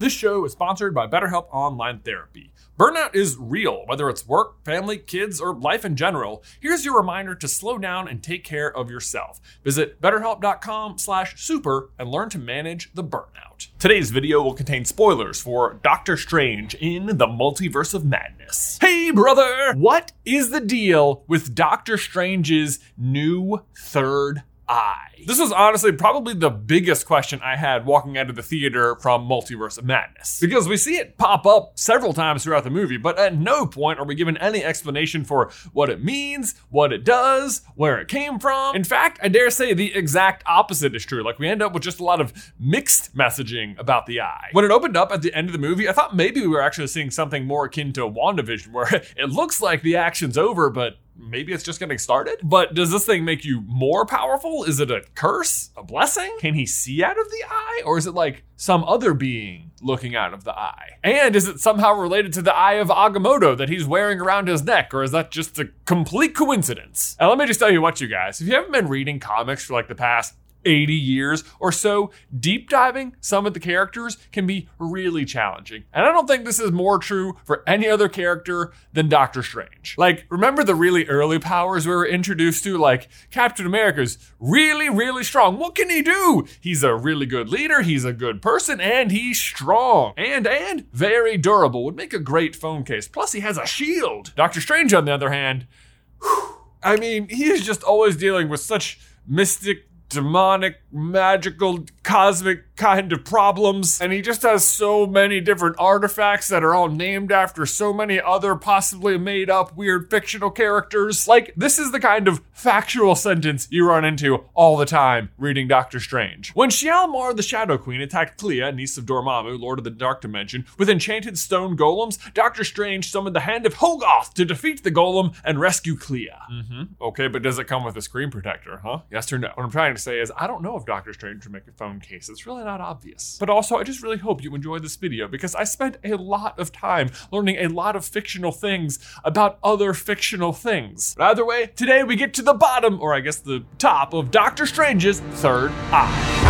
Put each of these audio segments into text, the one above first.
This show is sponsored by BetterHelp Online Therapy. Burnout is real, whether it's work, family, kids, or life in general. Here's your reminder to slow down and take care of yourself. Visit betterhelp.com slash super and learn to manage the burnout. Today's video will contain spoilers for Doctor Strange in the Multiverse of Madness. Hey, brother! What is the deal with Doctor Strange's new third This was honestly probably the biggest question I had walking out of the theater from Multiverse of Madness. Because we see it pop up several times throughout the movie, but at no point are we given any explanation for what it means, what it does, where it came from. In fact, I dare say the exact opposite is true. Like we end up with just a lot of mixed messaging about the eye. When it opened up at the end of the movie, I thought maybe we were actually seeing something more akin to WandaVision, where it looks like the action's over, but maybe it's just getting started. But does this thing make you more powerful? Is it a curse? A blessing? Can he see out of the eye? Or is it like some other being looking out of the eye? And is it somehow related to the eye of Agamotto that he's wearing around his neck? Or is that just a complete coincidence? And let me just tell you what, you guys, if you haven't been reading comics for like the past 80 years or so, deep diving some of the characters can be really challenging. And I don't think this is more true for any other character than Doctor Strange. Like, remember the really early powers we were introduced to? Like, Captain America's really, really strong. What can he do? He's a really good leader, he's a good person, and he's strong. And, and very durable. Would make a great phone case. Plus, he has a shield. Doctor Strange, on the other hand, whew, I mean, he is just always dealing with such mystic demonic, magical, cosmic kind of problems. And he just has so many different artifacts that are all named after so many other possibly made up weird fictional characters. Like, this is the kind of factual sentence you run into all the time reading Doctor Strange. When Xialmar the Shadow Queen attacked Clea, niece of Dormammu, Lord of the Dark Dimension, with enchanted stone golems, Doctor Strange summoned the hand of Hogoth to defeat the golem and rescue Clea. Mm-hmm. Okay, but does it come with a screen protector, huh? Yes or no? What I'm trying to say is, I don't know if Doctor Strange would make a phone case. It's really not obvious. But also, I just really hope you enjoyed this video because I spent a lot of time learning a lot of fictional things about other fictional things. But either way, today we get to the bottom, or I guess the top, of Doctor Strange's third eye.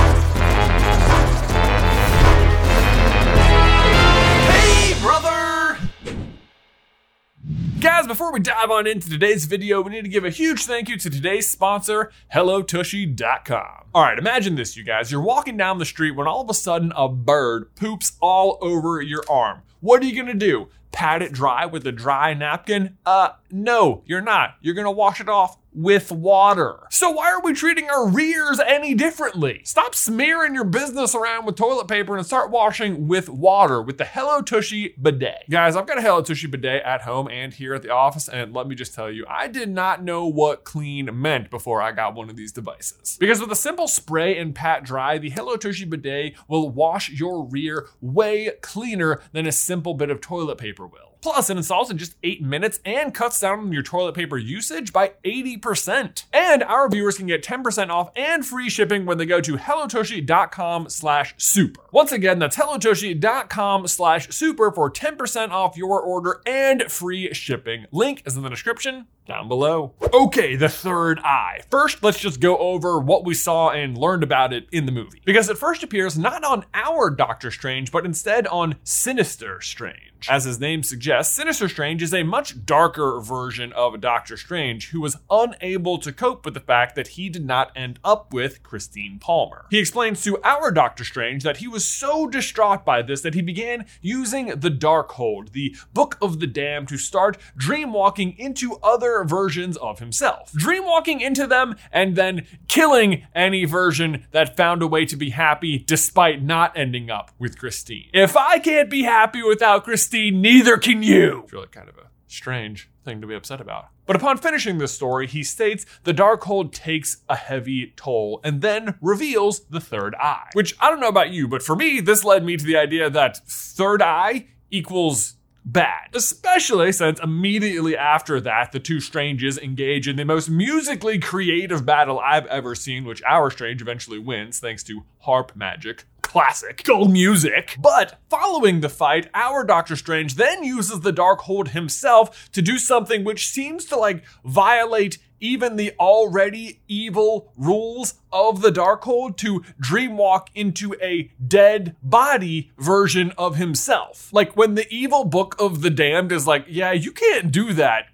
Guys, before we dive on into today's video, we need to give a huge thank you to today's sponsor, HelloTushy.com. All right, imagine this, you guys. You're walking down the street when all of a sudden a bird poops all over your arm. What are you gonna do? Pat it dry with a dry napkin? Uh, no, you're not. You're gonna wash it off with water. So why are we treating our rears any differently? Stop smearing your business around with toilet paper and start washing with water with the Hello Tushy bidet. Guys, I've got a Hello Tushy bidet at home and here at the office, and let me just tell you, I did not know what clean meant before I got one of these devices. Because with a simple spray and pat dry, the Hello Tushy bidet will wash your rear way cleaner than a simple bit of toilet paper will. Plus, it installs in just eight minutes and cuts down on your toilet paper usage by 80%. And our viewers can get 10% off and free shipping when they go to hellotushy.com slash super. Once again, that's hellotushy.com slash super for 10% off your order and free shipping. Link is in the description down below. Okay, the third eye. First, let's just go over what we saw and learned about it in the movie. Because it first appears not on our Doctor Strange, but instead on Sinister Strange. As his name suggests, Sinister Strange is a much darker version of Doctor Strange who was unable to cope with the fact that he did not end up with Christine Palmer. He explains to our Doctor Strange that he was so distraught by this that he began using the Darkhold, the Book of the Damned, to start dreamwalking into other versions of himself. Dreamwalking into them and then killing any version that found a way to be happy despite not ending up with Christine. If I can't be happy without Christine, neither can you. It's really kind of a strange thing to be upset about. But upon finishing this story, he states the Darkhold takes a heavy toll and then reveals the third eye. Which I don't know about you, but for me, this led me to the idea that third eye equals bad. Especially since immediately after that, the two Stranges engage in the most musically creative battle I've ever seen, which our Strange eventually wins thanks to harp magic. Classic. Gold music. But following the fight, our Doctor Strange then uses the Darkhold himself to do something which seems to like violate even the already evil rules of the Darkhold to dreamwalk into a dead body version of himself. Like when the evil book of the damned is like, yeah, you can't do that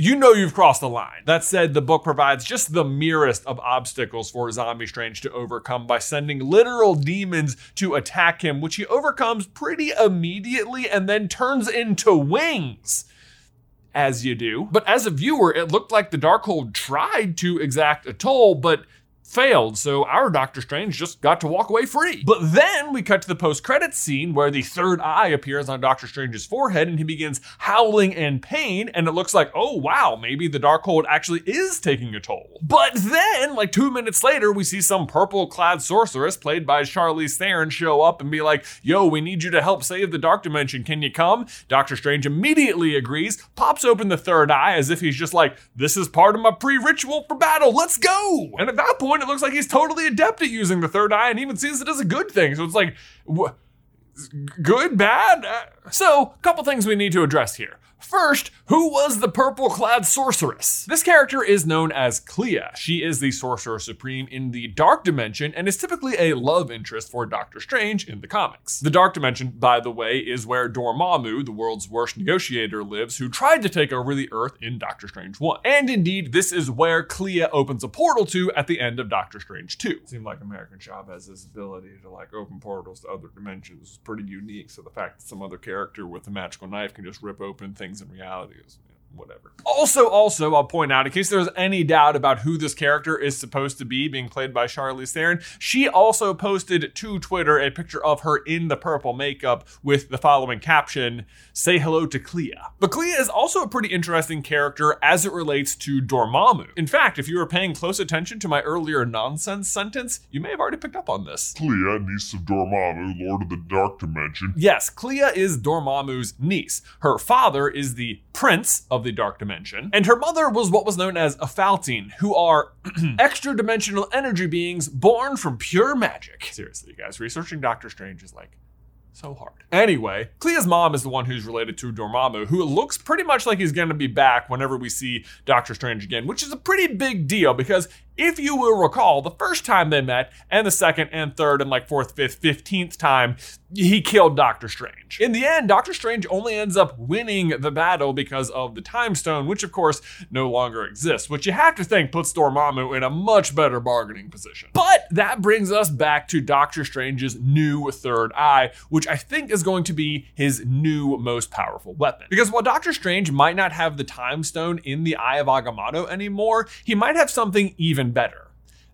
you know you've crossed the line. That said, the book provides just the merest of obstacles for Zombie Strange to overcome by sending literal demons to attack him, which he overcomes pretty immediately and then turns into wings. As you do. But as a viewer, it looked like the Darkhold tried to exact a toll, but failed, so our Doctor Strange just got to walk away free. But then we cut to the post credits scene where the third eye appears on Doctor Strange's forehead and he begins howling in pain, and it looks like, oh wow, maybe the Darkhold actually is taking a toll. But then, like two minutes later, we see some purple clad sorceress played by Charlize Theron show up and be like, yo, we need you to help save the Dark Dimension. Can you come? Doctor Strange immediately agrees, pops open the third eye as if he's just like, this is part of my pre ritual for battle, let's go! And at that point, it looks like he's totally adept at using the third eye and even sees it as a good thing. So it's like, wh- good, bad? Uh, so, a couple things we need to address here. First, who was the purple clad sorceress? This character is known as Clea. She is the sorcerer supreme in the Dark Dimension and is typically a love interest for Doctor Strange in the comics. The Dark Dimension, by the way, is where Dormammu, the world's worst negotiator, lives, who tried to take over the Earth in Doctor Strange 1. And indeed, this is where Clea opens a portal to at the end of Doctor Strange 2. Seemed like American this ability to like open portals to other dimensions. It's pretty unique. So the fact that some other character with a magical knife can just rip open things things in reality is whatever. Also, also, I'll point out, in case there's any doubt about who this character is supposed to be, being played by Charlize Theron, she also posted to Twitter a picture of her in the purple makeup with the following caption, say hello to Clea. But Clea is also a pretty interesting character as it relates to Dormammu. In fact, if you were paying close attention to my earlier nonsense sentence, you may have already picked up on this. Clea, niece of Dormammu, Lord of the Dark Dimension. Yes, Clea is Dormammu's niece. Her father is the Prince of the Dark Dimension, and her mother was what was known as a Faltine, who are extra dimensional energy beings born from pure magic. Seriously, guys, researching Doctor Strange is like so hard. Anyway, Clea's mom is the one who's related to Dormammu, who looks pretty much like he's going to be back whenever we see Doctor Strange again, which is a pretty big deal because if you will recall, the first time they met, and the second and third and like fourth, fifth, fifteenth time, he killed Doctor Strange. In the end, Doctor Strange only ends up winning the battle because of the Time Stone, which of course no longer exists, which you have to think puts Dormammu in a much better bargaining position. But that brings us back to Doctor Strange's new third eye, which I think is going to be his new most powerful weapon. Because while Doctor Strange might not have the Time Stone in the Eye of Agamotto anymore, he might have something even better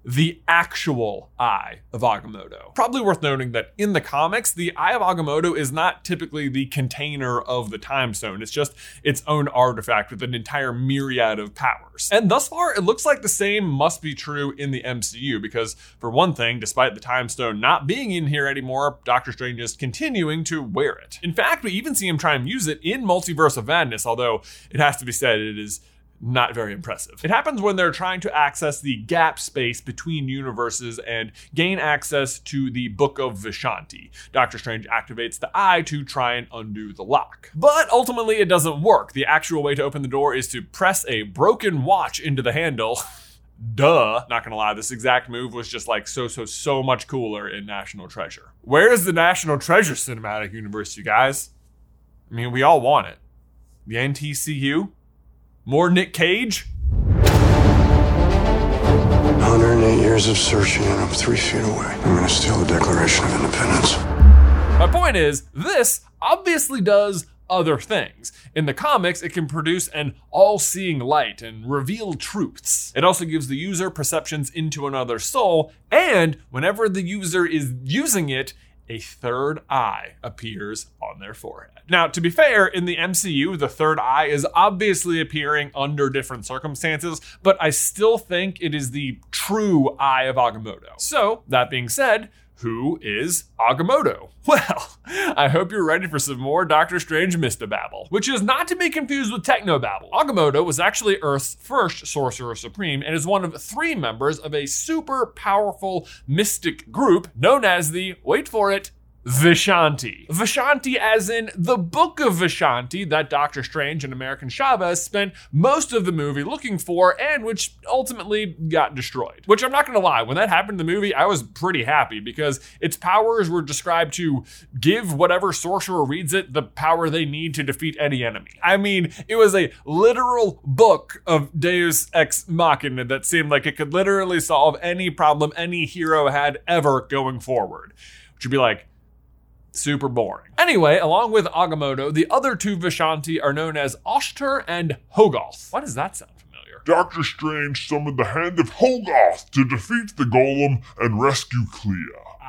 the actual Eye of Agamotto. Probably worth noting that in the comics, the Eye of Agamotto is not typically the container of the Time Stone. It's just its own artifact with an entire myriad of powers. And thus far, it looks like the same must be true in the MCU because, for one thing, despite the Time Stone not being in here anymore, Doctor Strange is continuing to wear it. In fact, we even see him try and use it in Multiverse of Madness, although it has to be said it is not very impressive. It happens when they're trying to access the gap space between universes and gain access to the Book of Vishanti. Doctor Strange activates the eye to try and undo the lock. But ultimately, it doesn't work. The actual way to open the door is to press a broken watch into the handle. Duh. Not gonna lie, this exact move was just like so, so, so much cooler in National Treasure. Where's the National Treasure cinematic universe, you guys? I mean, we all want it. The NTCU? More Nick Cage? 108 years of searching, and I'm three feet away. I'm gonna steal the Declaration of Independence. My point is, this obviously does other things. In the comics, it can produce an all seeing light and reveal truths. It also gives the user perceptions into another soul, and whenever the user is using it, a third eye appears on their forehead. Now, to be fair, in the MCU, the third eye is obviously appearing under different circumstances, but I still think it is the true Eye of Agamotto. So, that being said, who is Agamotto? Well, I hope you're ready for some more Doctor Strange Mystababble, which is not to be confused with Technobabble. Agamotto was actually Earth's first Sorcerer Supreme and is one of three members of a super powerful mystic group known as the, wait for it, Vishanti. Vishanti, as in the Book of Vishanti, that Doctor Strange and America Chavez spent most of the movie looking for, and which ultimately got destroyed. Which I'm not gonna lie, when that happened in the movie, I was pretty happy because its powers were described to give whatever sorcerer reads it the power they need to defeat any enemy. I mean, it was a literal book of Deus Ex Machina that seemed like it could literally solve any problem any hero had ever going forward. Which would be like, super boring. Anyway, along with Agamotto, the other two Vishanti are known as Oshtur and Hogoth. Why does that sound familiar? Doctor Strange summoned the hand of Hogoth to defeat the Golem and rescue Clea.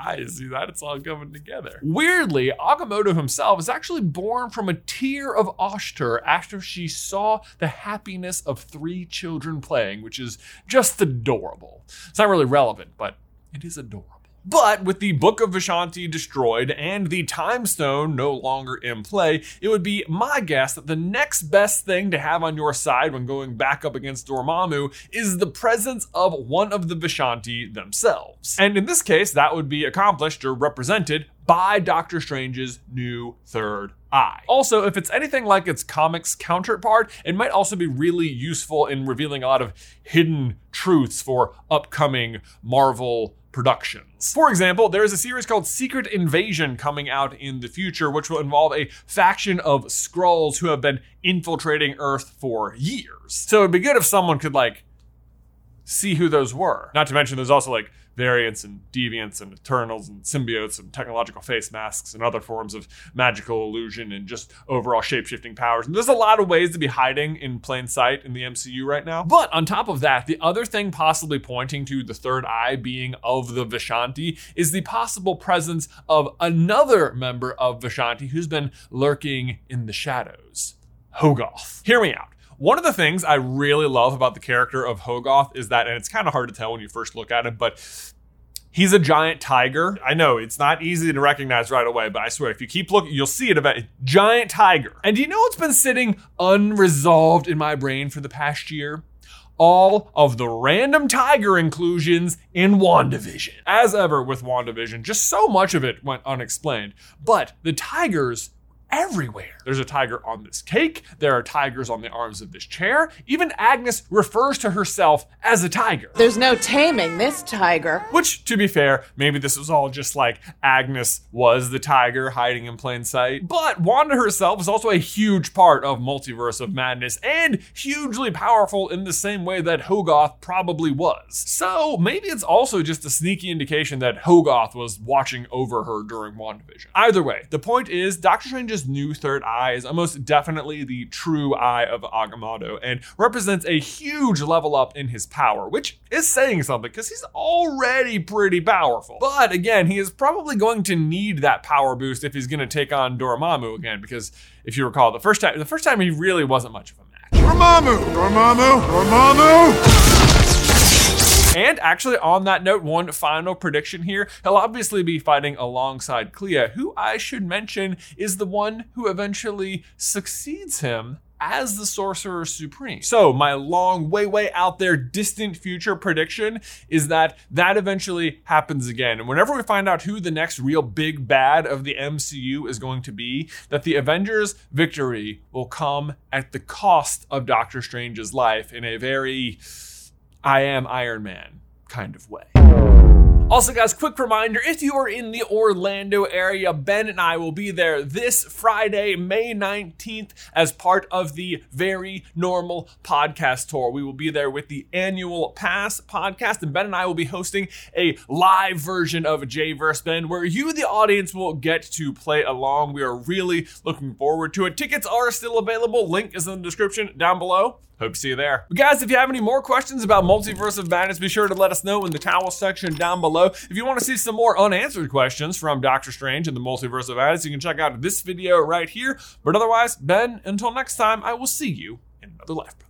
I see that. It's all coming together. Weirdly, Agamotto himself is actually born from a tear of Oshtur after she saw the happiness of three children playing, which is just adorable. It's not really relevant, but it is adorable. But with the Book of Vishanti destroyed and the Time Stone no longer in play, it would be my guess that the next best thing to have on your side when going back up against Dormammu is the presence of one of the Vishanti themselves. And in this case, that would be accomplished or represented by Doctor Strange's new third eye. Also, if it's anything like its comics counterpart, it might also be really useful in revealing a lot of hidden truths for upcoming Marvel productions. For example, there is a series called Secret Invasion coming out in the future, which will involve a faction of Skrulls who have been infiltrating Earth for years. So it'd be good if someone could like see who those were. Not to mention, there's also like variants and deviants and eternals and symbiotes and technological face masks and other forms of magical illusion and just overall shape-shifting powers. And there's a lot of ways to be hiding in plain sight in the MCU right now. But on top of that, the other thing possibly pointing to the third eye being of the Vishanti is the possible presence of another member of Vishanti who's been lurking in the shadows. Hogoth. Hear me out. One of the things I really love about the character of Hogoth is that, and it's kind of hard to tell when you first look at him, but He's a giant tiger. I know it's not easy to recognize right away, but I swear if you keep looking, you'll see it eventually. Giant tiger. And do you know what's been sitting unresolved in my brain for the past year? all of the random tiger inclusions in WandaVision. As ever with WandaVision, just so much of it went unexplained. But the tigers everywhere. There's a tiger on this cake. There are tigers on the arms of this chair. Even Agnes refers to herself as a tiger. There's no taming this tiger. Which, to be fair, maybe this was all just like Agnes was the tiger hiding in plain sight. But Wanda herself is also a huge part of Multiverse of Madness and hugely powerful in the same way that Hogoth probably was. So maybe it's also just a sneaky indication that Hogoth was watching over her during WandaVision. Either way, the point is Doctor New third eye is almost definitely the true eye of Agamotto and represents a huge level up in his power, which is saying something because he's already pretty powerful. But again, he is probably going to need that power boost if he's going to take on Dormammu again because if you recall, the first time the first time he really wasn't much of a match. Dormammu! Dormammu! Dormammu! And actually, on that note, one final prediction here. He'll obviously be fighting alongside Clea, who I should mention is the one who eventually succeeds him as the Sorcerer Supreme. So, my long, way, way out there, distant future prediction is that that eventually happens again. And whenever we find out who the next real big bad of the MCU is going to be, that the Avengers' victory will come at the cost of Doctor Strange's life in a very I am Iron Man kind of way. Also, guys, quick reminder if you are in the Orlando area, Ben and I will be there this Friday, May 19th, as part of the Very Normal Podcast Tour. We will be there with the annual Pass podcast, and Ben and I will be hosting a live version of J vs. Ben where you, the audience, will get to play along. We are really looking forward to it. Tickets are still available. Link is in the description down below. Hope to see you there. But guys, if you have any more questions about Multiverse of Madness, be sure to let us know in the towel section down below. If you want to see some more unanswered questions from Doctor Strange and the Multiverse of Madness, you can check out this video right here. But otherwise, Ben, until next time, I will see you in another life.